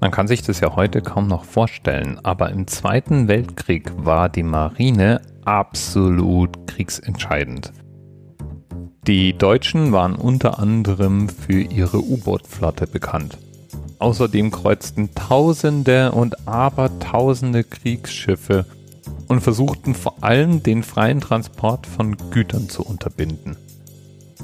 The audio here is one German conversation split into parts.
Man kann sich das ja heute kaum noch vorstellen, aber im Zweiten Weltkrieg war die Marine absolut kriegsentscheidend. Die Deutschen waren unter anderem für ihre U-Boot-Flotte bekannt. Außerdem kreuzten Tausende und Abertausende Kriegsschiffe und versuchten vor allem den freien Transport von Gütern zu unterbinden.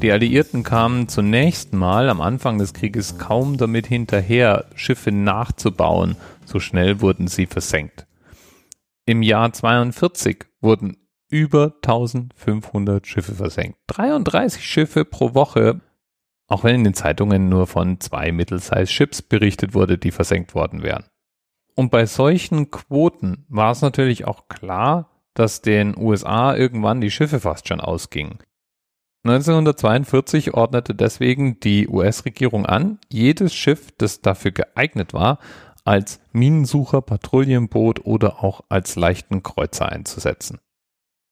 Die Alliierten kamen zunächst mal am Anfang des Krieges kaum damit hinterher, Schiffe nachzubauen, so schnell wurden sie versenkt. Im Jahr 42 wurden über 1500 Schiffe versenkt. 33 Schiffe pro Woche, auch wenn in den Zeitungen nur von zwei Mittelsize-Ships berichtet wurde, die versenkt worden wären. Und bei solchen Quoten war es natürlich auch klar, dass den USA irgendwann die Schiffe fast schon ausgingen. 1942 ordnete deswegen die US-Regierung an, jedes Schiff, das dafür geeignet war, als Minensucher, Patrouillenboot oder auch als leichten Kreuzer einzusetzen.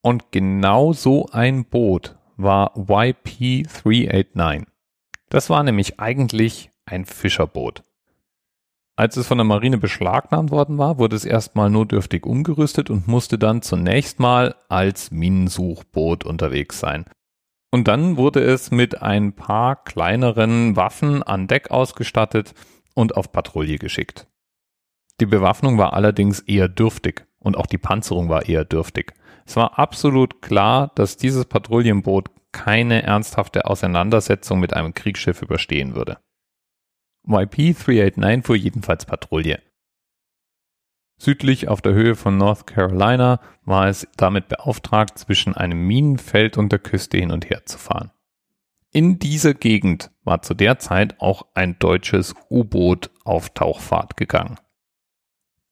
Und genau so ein Boot war YP-389. Das war nämlich eigentlich ein Fischerboot. Als es von der Marine beschlagnahmt worden war, wurde es erstmal notdürftig umgerüstet und musste dann zunächst mal als Minensuchboot unterwegs sein. Und dann wurde es mit ein paar kleineren Waffen an Deck ausgestattet und auf Patrouille geschickt. Die Bewaffnung war allerdings eher dürftig und auch die Panzerung war eher dürftig. Es war absolut klar, dass dieses Patrouillenboot keine ernsthafte Auseinandersetzung mit einem Kriegsschiff überstehen würde. YP-389 fuhr jedenfalls Patrouille. Südlich auf der Höhe von North Carolina war es damit beauftragt, zwischen einem Minenfeld und der Küste hin und her zu fahren. In dieser Gegend war zu der Zeit auch ein deutsches U-Boot auf Tauchfahrt gegangen.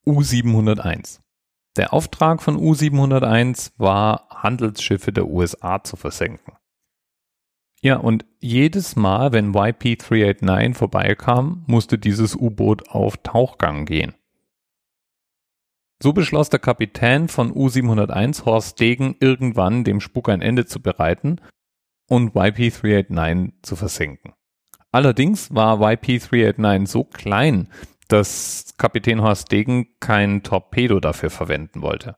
U-701. Der Auftrag von U-701 war, Handelsschiffe der USA zu versenken. Ja, und jedes Mal, wenn YP-389 vorbeikam, musste dieses U-Boot auf Tauchgang gehen. So beschloss der Kapitän von U-701 Horst Degen irgendwann dem Spuk ein Ende zu bereiten und YP-389 zu versenken. Allerdings war YP-389 so klein, dass Kapitän Horst Degen kein Torpedo dafür verwenden wollte.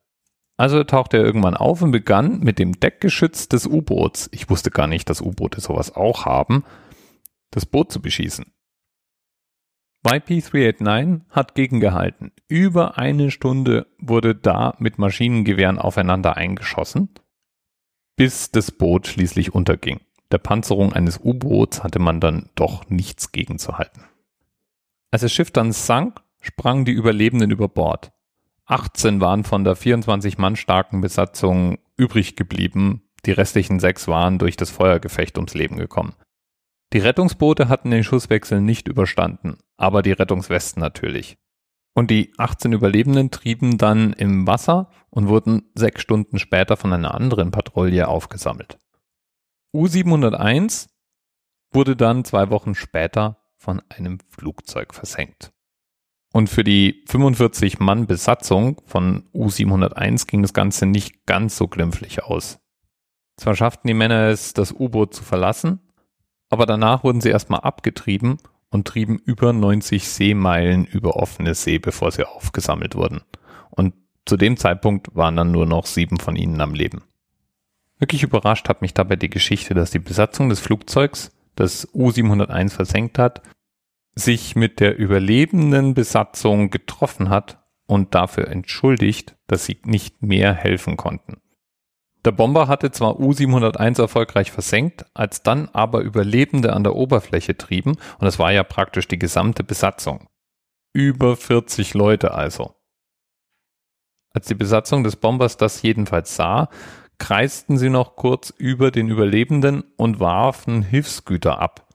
Also tauchte er irgendwann auf und begann mit dem Deckgeschütz des U-Boots, ich wusste gar nicht, dass U-Boote sowas auch haben, das Boot zu beschießen. YP-389 hat gegengehalten. Über eine Stunde wurde da mit Maschinengewehren aufeinander eingeschossen, bis das Boot schließlich unterging. Der Panzerung eines U-Boots hatte man dann doch nichts gegenzuhalten. Als das Schiff dann sank, sprangen die Überlebenden über Bord. 18 waren von der 24 Mann starken Besatzung übrig geblieben, die restlichen sechs waren durch das Feuergefecht ums Leben gekommen. Die Rettungsboote hatten den Schusswechsel nicht überstanden, aber die Rettungswesten natürlich. Und die 18 Überlebenden trieben dann im Wasser und wurden sechs Stunden später von einer anderen Patrouille aufgesammelt. U-701 wurde dann zwei Wochen später von einem Flugzeug versenkt. Und für die 45 Mann Besatzung von U-701 ging das Ganze nicht ganz so glimpflich aus. Zwar schafften die Männer es, das U-Boot zu verlassen, aber danach wurden sie erstmal abgetrieben und trieben über 90 Seemeilen über offene See, bevor sie aufgesammelt wurden. Und zu dem Zeitpunkt waren dann nur noch sieben von ihnen am Leben. Wirklich überrascht hat mich dabei die Geschichte, dass die Besatzung des Flugzeugs, das U-701 versenkt hat, sich mit der überlebenden Besatzung getroffen hat und dafür entschuldigt, dass sie nicht mehr helfen konnten. Der Bomber hatte zwar U-701 erfolgreich versenkt, als dann aber Überlebende an der Oberfläche trieben, und es war ja praktisch die gesamte Besatzung. Über 40 Leute also. Als die Besatzung des Bombers das jedenfalls sah, kreisten sie noch kurz über den Überlebenden und warfen Hilfsgüter ab.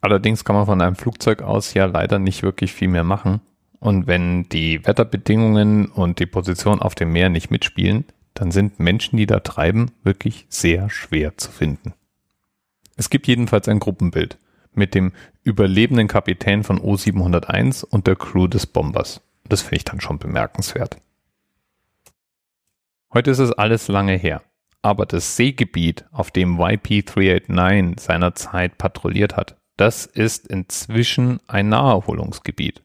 Allerdings kann man von einem Flugzeug aus ja leider nicht wirklich viel mehr machen. Und wenn die Wetterbedingungen und die Position auf dem Meer nicht mitspielen, dann sind Menschen, die da treiben, wirklich sehr schwer zu finden. Es gibt jedenfalls ein Gruppenbild mit dem überlebenden Kapitän von O701 und der Crew des Bombers. Das finde ich dann schon bemerkenswert. Heute ist es alles lange her, aber das Seegebiet, auf dem YP-389 seinerzeit patrouilliert hat, das ist inzwischen ein Naherholungsgebiet.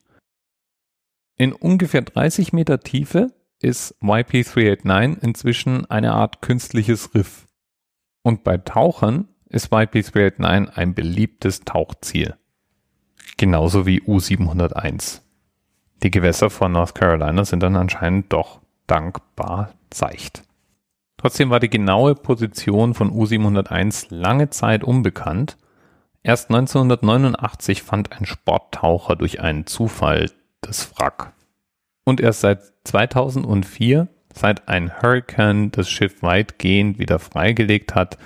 In ungefähr 30 Meter Tiefe ist YP389 inzwischen eine Art künstliches Riff. Und bei Tauchern ist YP389 ein beliebtes Tauchziel. Genauso wie U701. Die Gewässer von North Carolina sind dann anscheinend doch dankbar seicht. Trotzdem war die genaue Position von U701 lange Zeit unbekannt. Erst 1989 fand ein Sporttaucher durch einen Zufall das Wrack. Und erst seit 2004, seit ein Hurricane das Schiff weitgehend wieder freigelegt hat,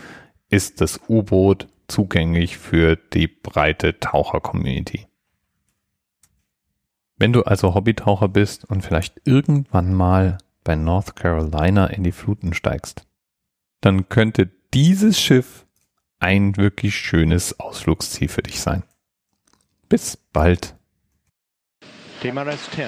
ist das U-Boot zugänglich für die breite Taucher-Community. Wenn du also Hobbytaucher bist und vielleicht irgendwann mal bei North Carolina in die Fluten steigst, dann könnte dieses Schiff ein wirklich schönes Ausflugsziel für dich sein. Bis bald. TMRS 10,